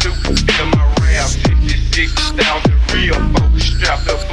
do. In my RAM, 56,000 real folks strapped up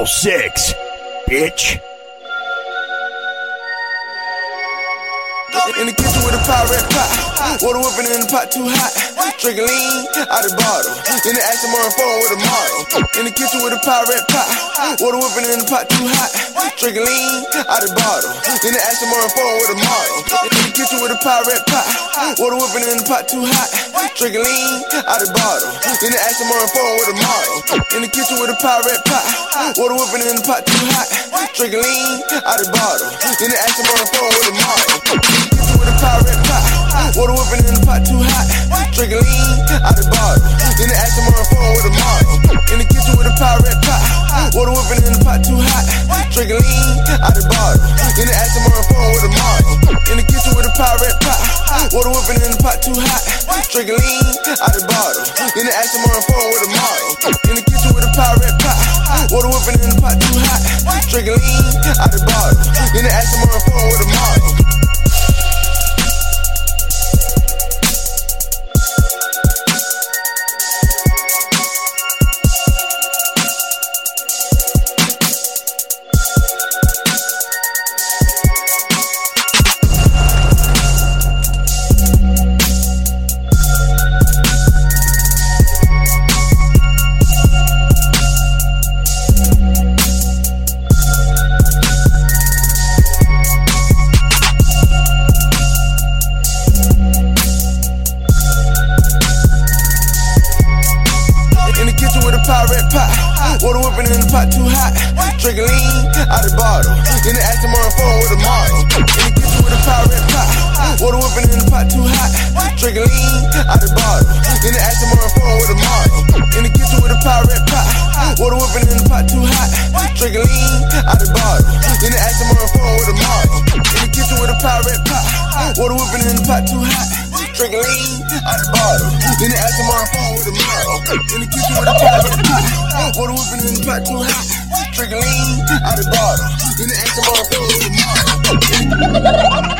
Triple six, bitch. In the kitchen with a pirate pot. Water whipping in the pot too hot. Drinking lean out the bottle. In the action more phone with a model. In the kitchen with a pirate pot. Water whipping in the pot too hot. Drinking lean out the bottle. In the action more phone with a model. In the kitchen with a pirate pot. Water whipping in the pot too hot. Drinking lean out the bottle. In the action more phone with a model. In the kitchen with a pirate pot. Water whipping in the pot too hot. Drinking lean out the bottle. In the action more phone with a model. In the kitchen with a pirate pot. Water whipping in the pot too hot. Drinking lean out the bottle. In the action more phone with a model. In the kitchen with a pirate pot. Water whipping in the pot too hot. Drinking lean out the bottle. In the action more phone with a model. In the kitchen with a pirate pot. Water whipping in the pot too hot. Drinking lean out the bottle. In the action more phone with a model. In the kitchen with a pirate pot. Water whipping in the pot too hot. Drinking lean out the bottle. In the action more phone with a model. Put a whippin' in the pot too hot. Drinking lean out the bottle. Then they ask him where I'm with a model. In the kitchen with a pie in the pot. Put a whippin' in the pot too hot. Drinking lean out the bottle. Then they ask him where I'm with a model.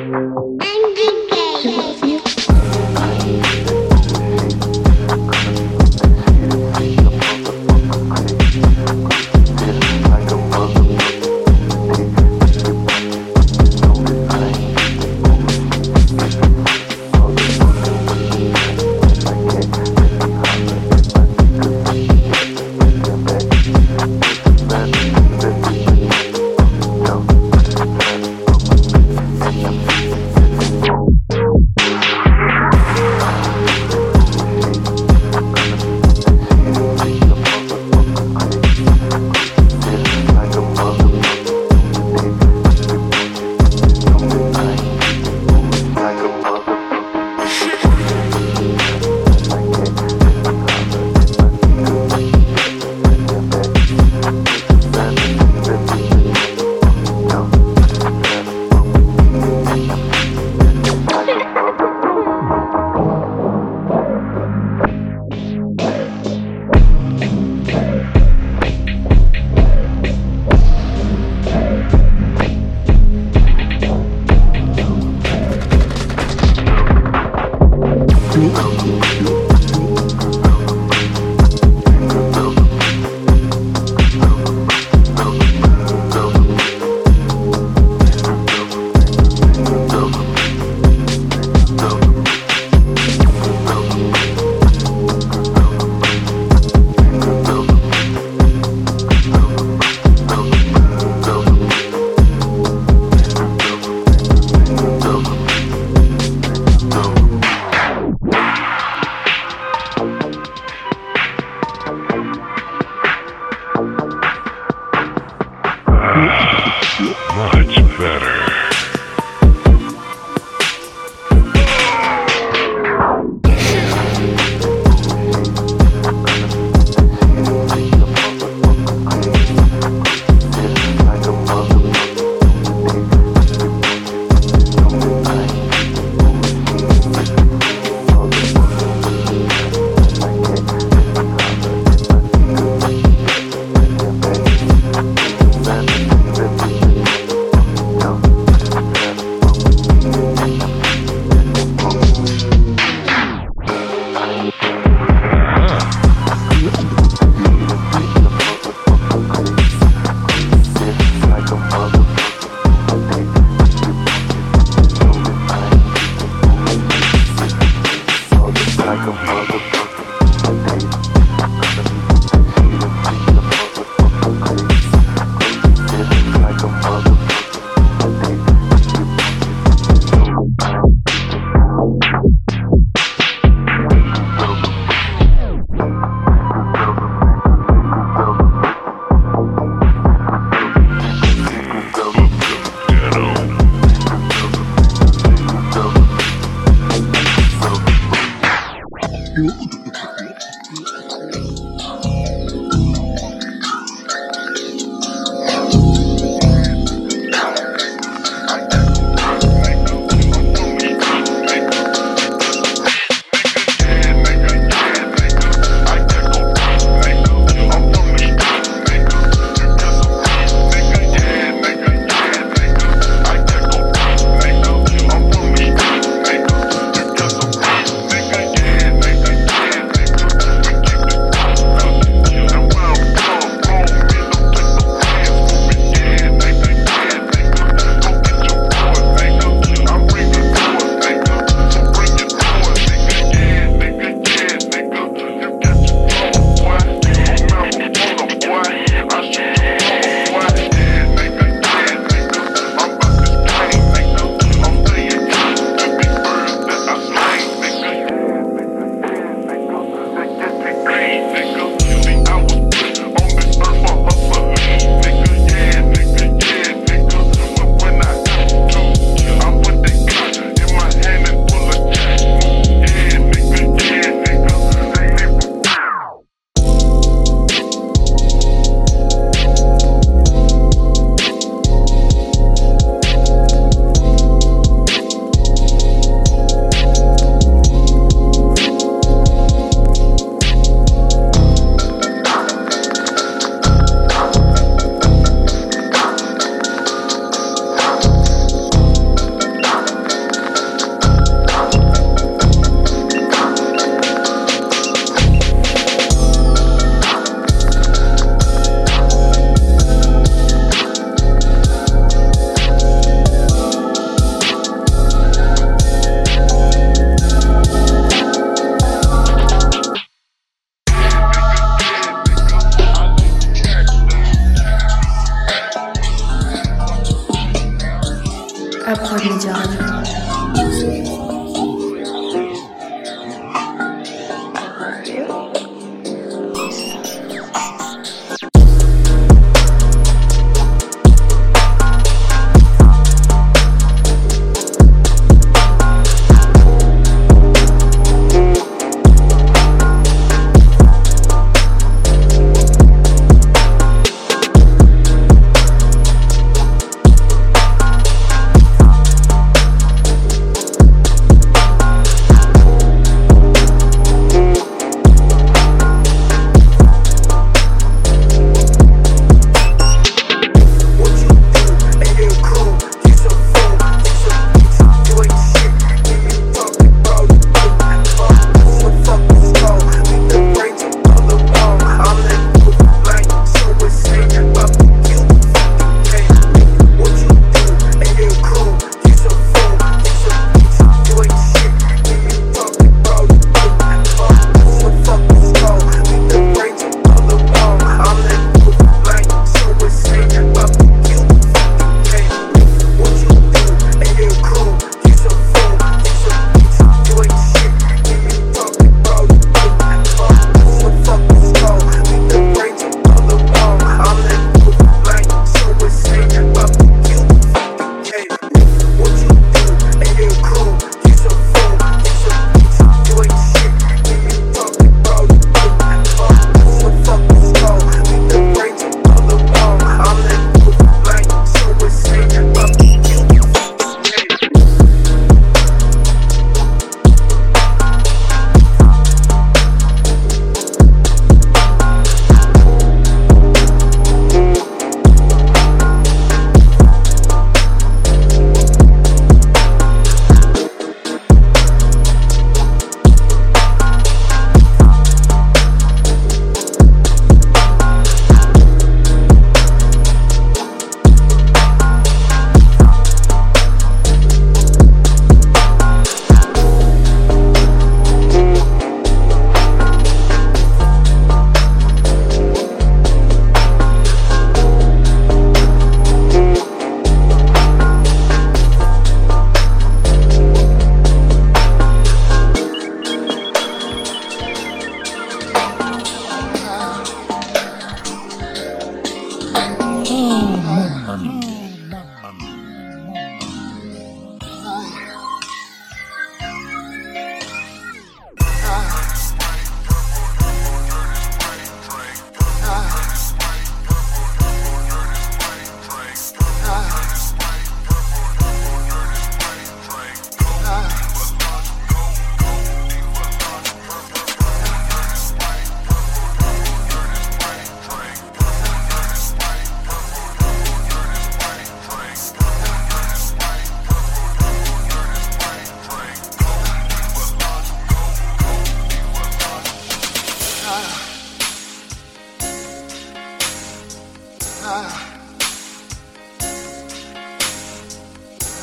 Ah.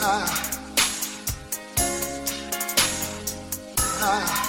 Ah. Ah. ah.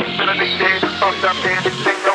Gonna be dead, fucked up, dead,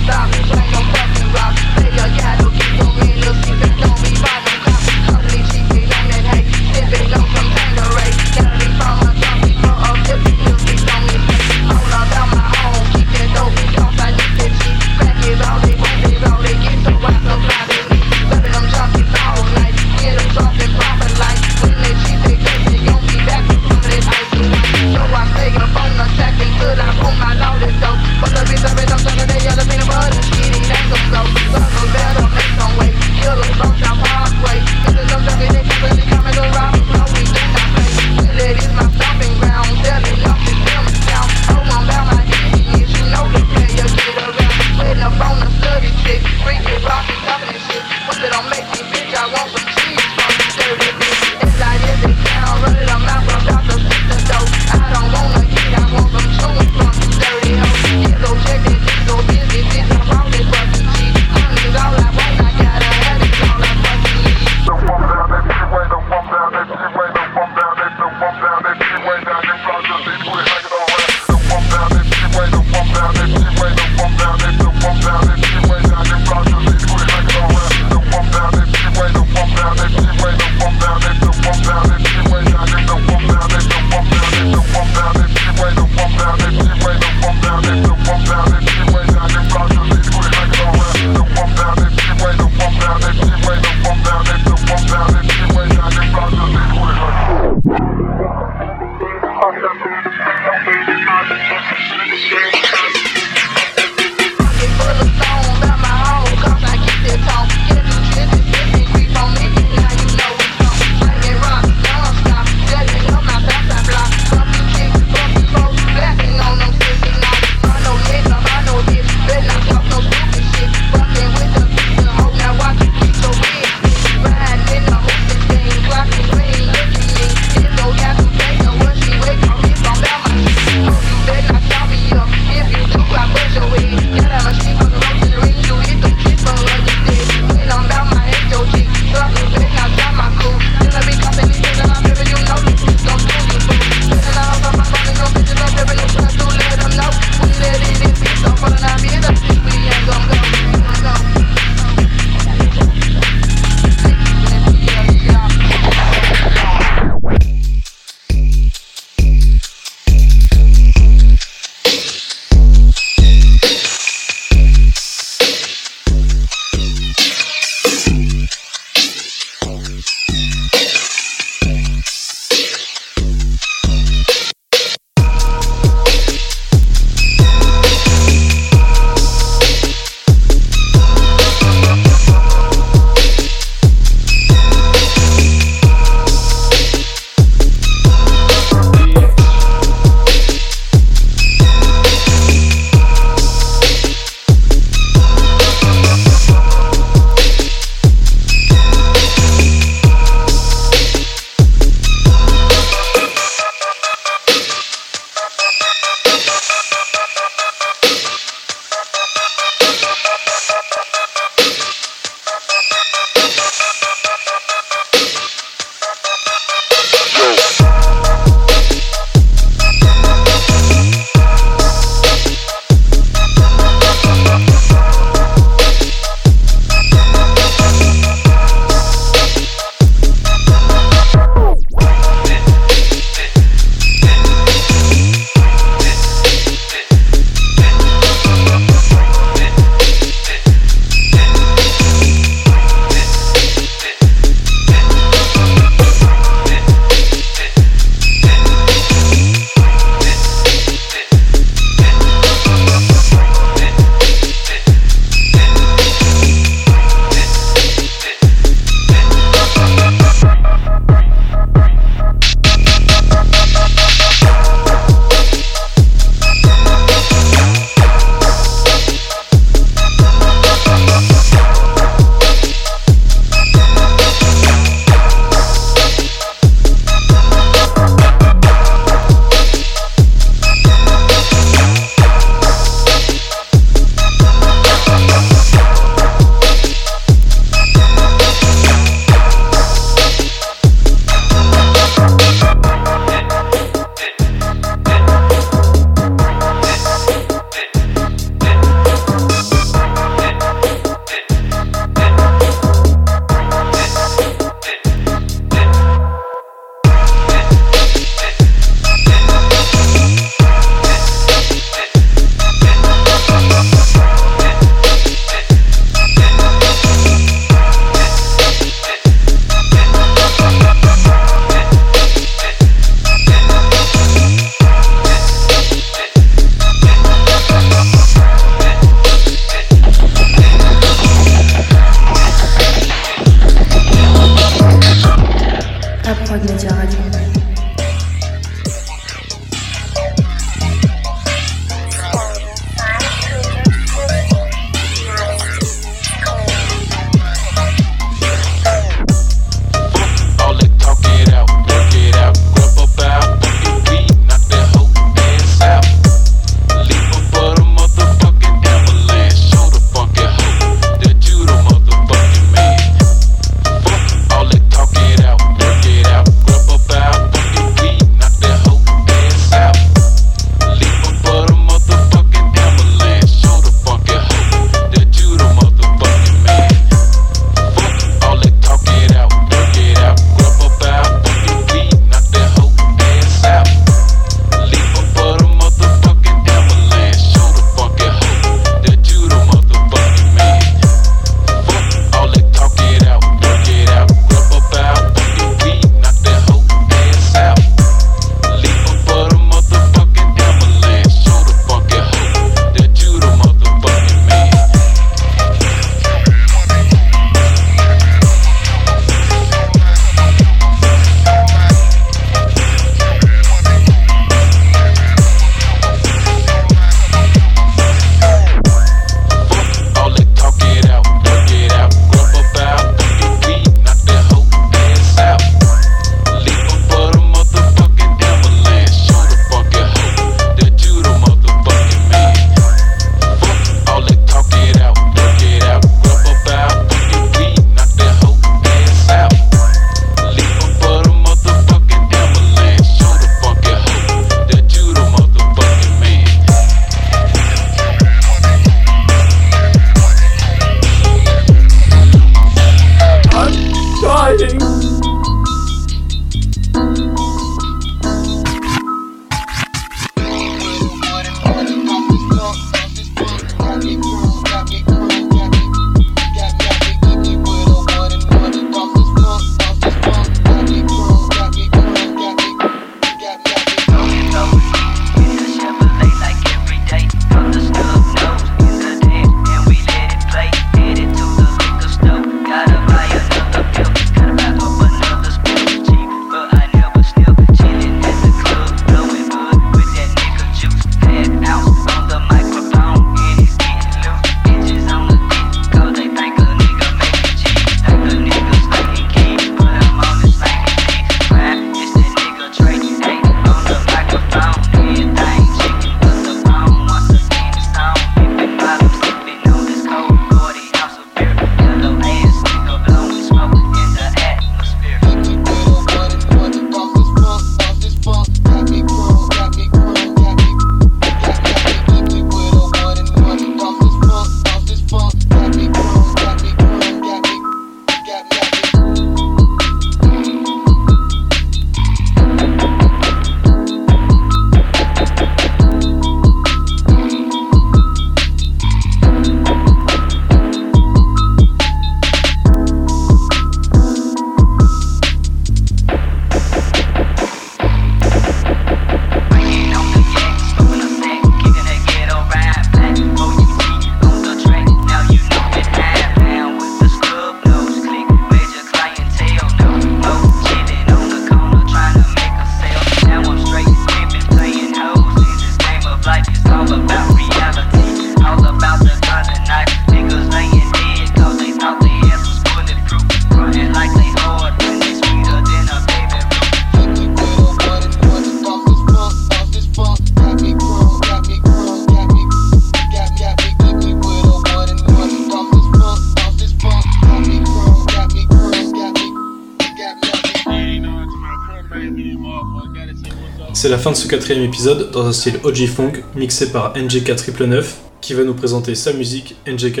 C'est la fin de ce quatrième épisode dans un style OG Funk mixé par NJK 999 qui va nous présenter sa musique. NJK,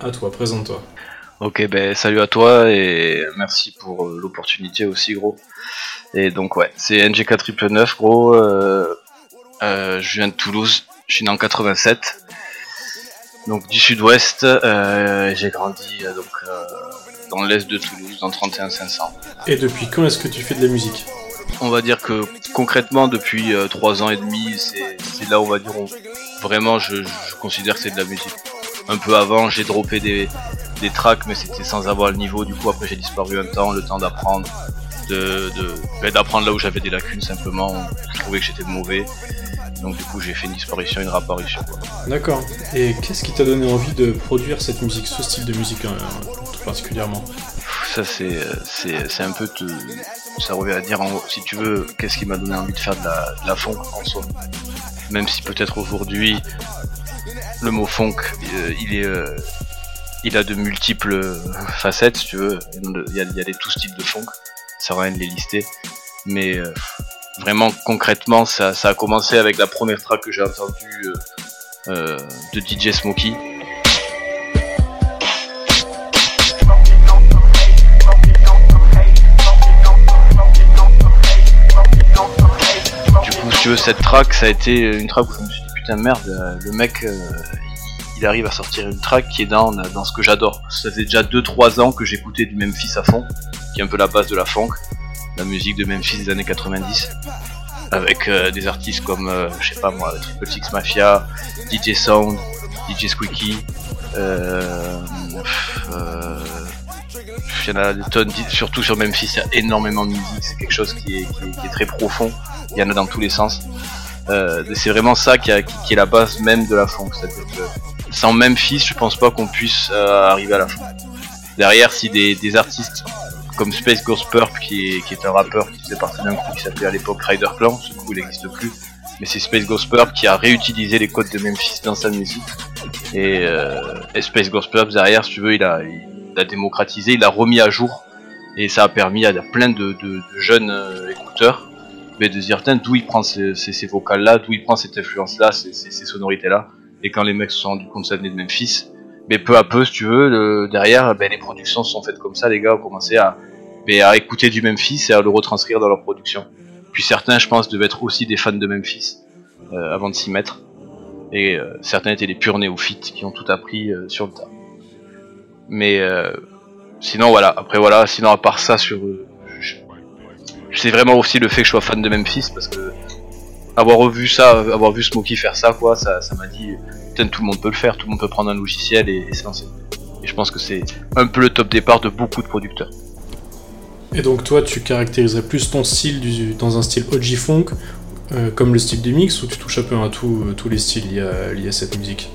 à toi, présente-toi. Ok, ben salut à toi et merci pour euh, l'opportunité aussi, gros. Et donc, ouais, c'est NGK 999, gros. euh, euh, je viens de Toulouse, je suis né en 87, donc du sud-ouest. J'ai grandi donc dans l'est de Toulouse, dans 31 500. Et depuis quand est-ce que tu fais de la musique? On va dire que concrètement, depuis 3 ans et demi, c'est là, on va dire, vraiment, je, considère que c'est de la musique. Un peu avant, j'ai droppé des, des tracks, mais c'était sans avoir le niveau. Du coup, après, j'ai disparu un temps, le temps d'apprendre, de, bah, d'apprendre là où j'avais des lacunes simplement. Je trouvais que j'étais mauvais. Donc du coup j'ai fait une disparition, une réapparition. D'accord. Et qu'est-ce qui t'a donné envie de produire cette musique, ce style de musique tout particulièrement? Ça c'est c'est c'est un peu te, ça revient à dire en, si tu veux qu'est-ce qui m'a donné envie de faire de la, de funk en soi. Même si peut-être aujourd'hui le mot funk euh, il est euh, il a de multiples euh, facettes si tu veux. Il y a, il y des tous types de funk. Ça rien de les lister. Mais euh, vraiment concrètement ça, ça a commencé avec la première track que j'ai entendue euh, euh, de DJ Smokey. Tu veux, cette track, ça a été une track où je me suis dit putain merde, euh, le mec, euh, il arrive à sortir une track qui est dans, dans ce que j'adore. Ça faisait déjà 2-3 ans que j'écoutais du Memphis à fond, qui est un peu la base de la funk, la musique de Memphis des années 90, avec euh, des artistes comme, euh, je sais pas moi, Triple Six Mafia, DJ Sound, DJ Squeaky, euh, euh, il y en a des tonnes, surtout sur Memphis, il y a énormément de musique, c'est quelque chose qui est très profond, il y en a dans tous les sens. Euh, c'est vraiment ça qui, a- est la base même de la que sans Memphis, je pense pas qu'on puisse euh, arriver à la funk. Derrière, si des, artistes comme Space Ghost Purp, qui est, un rappeur qui faisait partie d'un groupe qui s'appelait à l'époque Rider Clan, ce coup il n'existe plus, mais c'est Space Ghost Purp qui a réutilisé les codes de Memphis dans sa musique. Et, euh, et Space Ghost Purp derrière, si tu veux, il a, a démocratisé, il l'a remis à jour, et ça a permis à plein de, jeunes écouteurs de dire d'où il prend ces, ces, vocales-là, d'où il prend cette influence-là, ces, ces, sonorités-là. Et quand les mecs se sont rendus compte que ça venait de Memphis, mais peu à peu, si tu veux, le- derrière, ben, les productions sont faites comme ça, les gars ont commencé à, ben, à écouter du Memphis et à le retranscrire dans leur production. Puis certains, je pense, devaient être aussi des fans de Memphis euh, avant de s'y mettre. Et euh, certains étaient des purs néophytes qui ont tout appris euh, sur le tas. Mais sinon, voilà. Après, voilà. Sinon, à part ça, sur c'est vraiment aussi le fait que je sois fan de Memphis parce que avoir revu ça, avoir vu Smokey faire ça, quoi, ça, ça m'a dit, putain, tout le monde peut le faire, tout le monde peut prendre un logiciel et, et se lancer. Et je pense que c'est un peu le top départ de beaucoup de producteurs. Et donc toi, tu caractériserais plus ton style du- dans un style OG funk, euh, comme le style du mix, ou tu touches un peu à tout- euh, tous les styles liés à, liés à cette musique?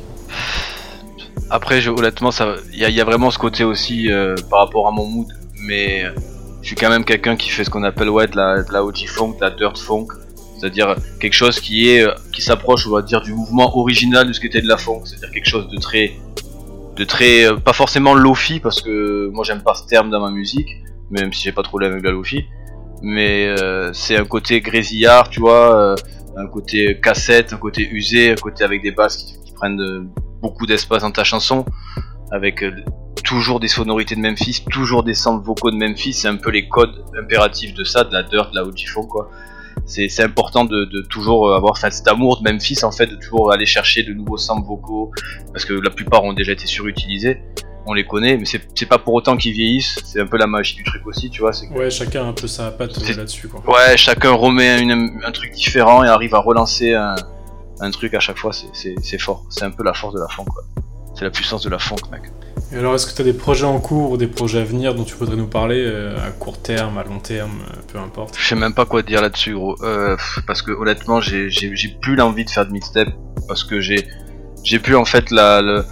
Après, je- honnêtement, il y, a- il y a vraiment ce côté aussi euh, par rapport à mon mood, mais je suis quand même quelqu'un qui fait ce qu'on appelle ouais de la, de la OG funk, de la dirt funk, c'est-à-dire quelque chose qui est, euh, qui s'approche, on va dire, du mouvement original de ce qu'était de la funk, c'est-à-dire quelque chose de très, de très, euh, pas forcément lofi parce que moi j'aime pas ce terme dans ma musique, même si j'ai pas de problème avec la lofi, mais euh, c'est un côté grésillard, tu vois, un côté cassette, un côté usé, un côté avec des basses qui, prennent de- beaucoup d'espace dans ta chanson, avec toujours des sonorités de Memphis, toujours des samples vocaux de Memphis, c'est un peu les codes impératifs de ça, de la dirt, de la OG funk, quoi. C'est important de, de toujours avoir enfin, cet amour de Memphis, en fait, de toujours aller chercher de nouveaux samples vocaux, parce que la plupart ont déjà été surutilisés, on les connaît, mais c'est pas pour autant qu'ils vieillissent, c'est un peu la magie du truc aussi, tu vois, que Ouais, chacun a un peu sa patte euh, là-dessus, quoi. Ouais, chacun remet une- un truc différent et arrive à relancer un, un truc à chaque fois, c'est fort. C'est un peu la force de la funk, quoi. C'est la puissance de la funk, mec. Et alors, est-ce que tu as des projets en cours ou des projets à venir dont tu voudrais nous parler, euh, à court terme, à long terme, euh, peu importe? Je sais même pas quoi dire là-dessus, gros. Euh, parce que honnêtement, j'ai plus l'envie de faire de mixtape parce que j'ai plus en fait la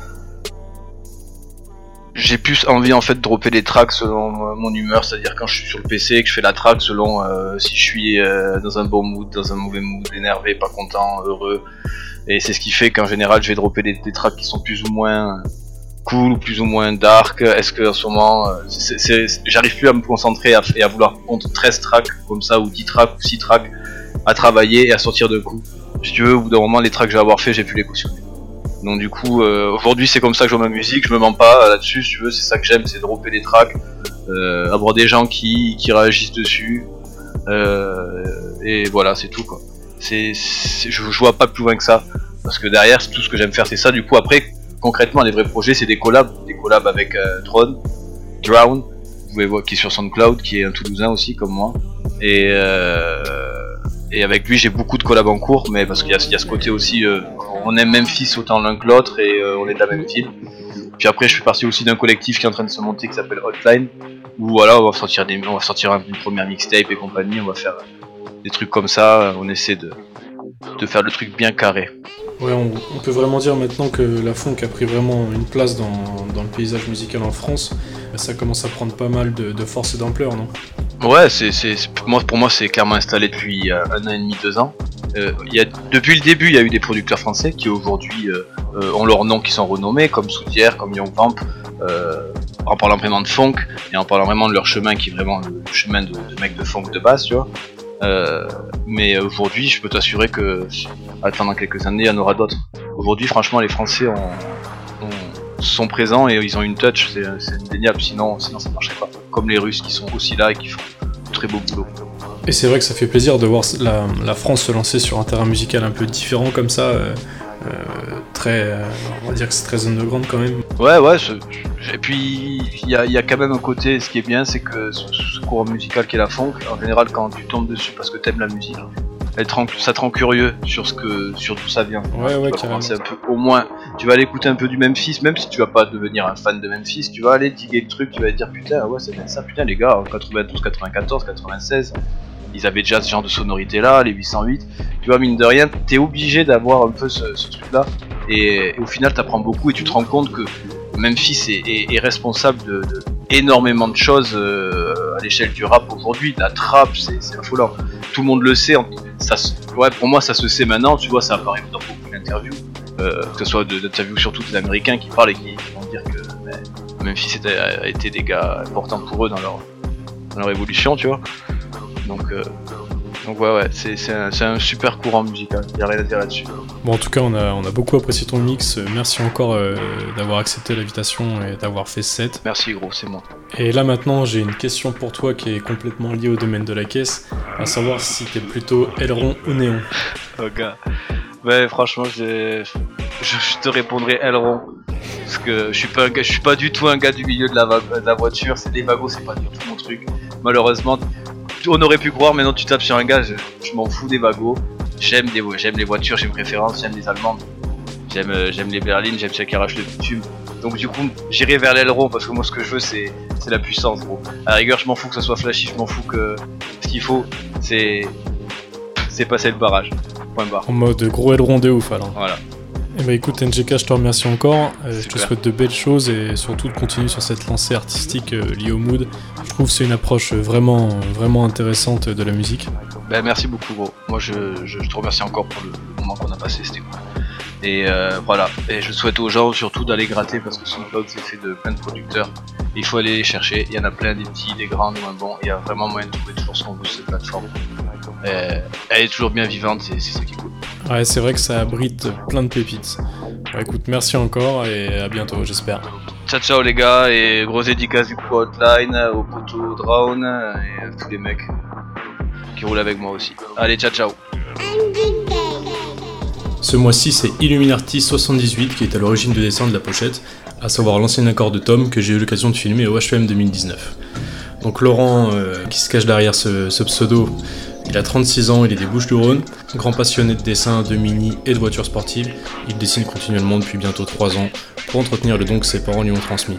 j'ai plus envie en fait de dropper des tracks selon mon humeur, c'est-à-dire quand je suis sur le PC et que je fais la track selon si je suis dans un bon mood, dans un mauvais mood, énervé, pas content, heureux. Et c'est ce qui fait qu'en général, je vais dropper des tracks qui sont plus ou moins cool ou plus ou moins dark. Est-ce que en ce moment, euh, j'arrive plus à me concentrer à- et à vouloir compter 13 tracks comme ça ou 10 tracks ou 6 tracks à travailler et à sortir de coup. Si tu veux, au bout d'un moment, les tracks que je vais avoir fait, j'ai pu les cautionner. Donc du coup, euh, aujourd'hui, c'est comme ça que je vois ma musique. Je me mens pas euh, là-dessus. Si tu veux, c'est ça que j'aime, c'est dropper des tracks, euh, avoir des gens qui, qui réagissent dessus. Euh, et voilà, c'est tout quoi. C'est, je, je vois pas plus loin que ça. Parce que derrière, tout ce que j'aime faire, c'est ça. Du coup, après, concrètement, les vrais projets, c'est des collabs. Des collabs avec euh, Tron, Drown, vous pouvez voir, qui est sur SoundCloud, qui est un Toulousain aussi, comme moi. Et, euh, avec lui, j'ai beaucoup de collabs en cours, mais parce qu'il y, a- ce côté aussi, euh, on aime Memphis autant l'un que l'autre, et euh, on est de la même ville. Puis après, je fais partie aussi d'un collectif qui est en train de se monter, qui s'appelle Hotline, Ou voilà, on va sortir des, on va sortir un- une première mixtape et compagnie, on va faire des trucs comme ça. On essaie de, de faire le truc bien carré. Ouais, on, on peut vraiment dire maintenant que la funk a pris vraiment une place dans, dans le paysage musical en France. Ça commence à prendre pas mal de, de force et d'ampleur, non? Ouais, c'est, pour moi, pour moi, c'est clairement installé depuis euh, un an et demi, deux ans. Euh, y a, depuis le début, il y a eu des producteurs français qui aujourd'hui euh, euh, ont leurs noms qui sont renommés, comme Soutière, comme Young Vamp, en parlant vraiment de funk et en parlant vraiment de leur chemin qui est vraiment le chemin de, de mecs de funk de base, tu vois. Euh, mais aujourd'hui, je peux t'assurer que attendant quelques années, il y en aura d'autres. Aujourd'hui, franchement, les Français ont, ont- sont présents et ils ont une touch, c'est, indéniable. Sinon, sinon, ça marcherait pas. Comme les Russes qui sont aussi là et qui font un très beau boulot. Et c'est vrai que ça fait plaisir de voir la, la France se lancer sur un terrain musical un peu différent comme ça. euh, euh, très, euh, on va dire que c'est très underground quand même. Ouais, ouais. Et puis, il y a, il y a quand même un côté, ce qui est bien, c'est que ce, ce courant musical qui est la funk, en général, quand tu tombes dessus parce que t'aimes la musique, elle te rend- ça te rend curieux sur ce que, sur d'où ça vient. Ouais, ouais, tu vas carrément. commencer un peu, au moins, tu vas aller écouter un peu du Memphis, même si tu vas pas devenir un fan de Memphis, tu vas aller diguer le truc, tu vas te dire putain, ouais, c'est bien ça, putain, les gars, en 92, 94, 96, ils avaient déjà ce genre de sonorité là, les 808. Tu vois, mine de rien, t'es obligé d'avoir un peu ce, truc là, et, au final, t'apprends beaucoup et tu te rends compte que Memphis est, responsable de, de énormément de choses euh, à l'échelle du rap aujourd'hui. La trap, c'est affolant. Tout le monde le sait. Ça, se- ouais, pour moi, ça se sait maintenant. Tu vois, ça apparaît dans beaucoup d'interviews, euh, que ce soit d'interviews surtout des Américains qui parlent et qui, vont dire que ben, Memphis a été des gars importants pour eux dans leur, dans leur évolution, tu vois. Donc, euh, donc ouais, ouais, c'est un, super courant musical. Y a rien à dire là-dessus. Bon, en tout cas, on a, on a beaucoup apprécié ton mix. Merci encore euh, d'avoir accepté l'invitation et d'avoir fait ce set. Merci gros, c'est moi. Et là maintenant, j'ai une question pour toi qui est complètement liée au domaine de la caisse, à savoir si t'es plutôt aileron ou néon. Oh gars. Ouais, franchement, je, te répondrai aileron. Parce que je suis pas un gars, je suis pas du tout un gars du milieu de la, va- de la voiture. C'est des wagons, c'est pas du tout mon truc. Malheureusement, on aurait pu croire, maintenant tu tapes sur un gars, je, je m'en fous des wagons. J'aime des, j'aime les voitures, j'ai une préférence, j'aime les allemandes. J'aime, euh, j'aime les berlines, j'aime celles qui arrachent le bitume. Donc du coup, j'irai vers l'aileron parce que moi, ce que je veux, c'est, c'est la puissance, gros. À la rigueur, je m'en fous que ça soit flashy, je m'en fous que ce qu'il faut, c'est, c'est passer le barrage. Point barre. En mode gros aileron de ouf alors. Voilà. Eh ben écoute NGK, je te remercie encore. Euh, je te souhaite de belles choses et surtout de continuer sur cette lancée artistique euh, liée au mood. Je trouve que c'est une approche vraiment, vraiment intéressante de la musique. Ben, merci beaucoup gros. Moi je, je, je te remercie encore pour le, le moment qu'on a passé, c'était cool. Et euh, voilà. Et je souhaite aux gens surtout d'aller gratter parce que SoundCloud c'est fait de plein de producteurs. Il faut aller les chercher. Il y en a plein, des petits, des grands, des moins bons. Il y a vraiment moyen de trouver toujours ce qu'on veut sur cette plateforme. Elle est toujours bien vivante, c'est c'est ça qui est cool. Ouais, c'est vrai que ça abrite plein de pépites. Bon, écoute, merci encore et à bientôt, j'espère. Ciao ciao les gars et grosse dédicace du coup à Hotline, au poteau Drown et à tous les mecs qui roulent avec moi aussi. Allez ciao ciao Ce mois-ci, c'est Illuminati 78 qui est à l'origine du dessin de la pochette, à savoir l'ancien accord de Tom que j'ai eu l'occasion de filmer au HM 2019. Donc Laurent, euh, qui se cache derrière ce, ce pseudo, il a 36 ans, il est des Bouches du Rhône, grand passionné de dessin, de mini et de voitures sportives. Il dessine continuellement depuis bientôt 3 ans pour entretenir le don que ses parents lui ont transmis.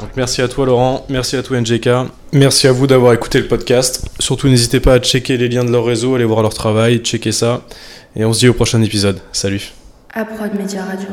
Donc merci à toi Laurent, merci à toi NJK, merci à vous d'avoir écouté le podcast. Surtout n'hésitez pas à checker les liens de leur réseau, aller voir leur travail, checker ça. Et on se dit au prochain épisode. Salut À Prod Radio.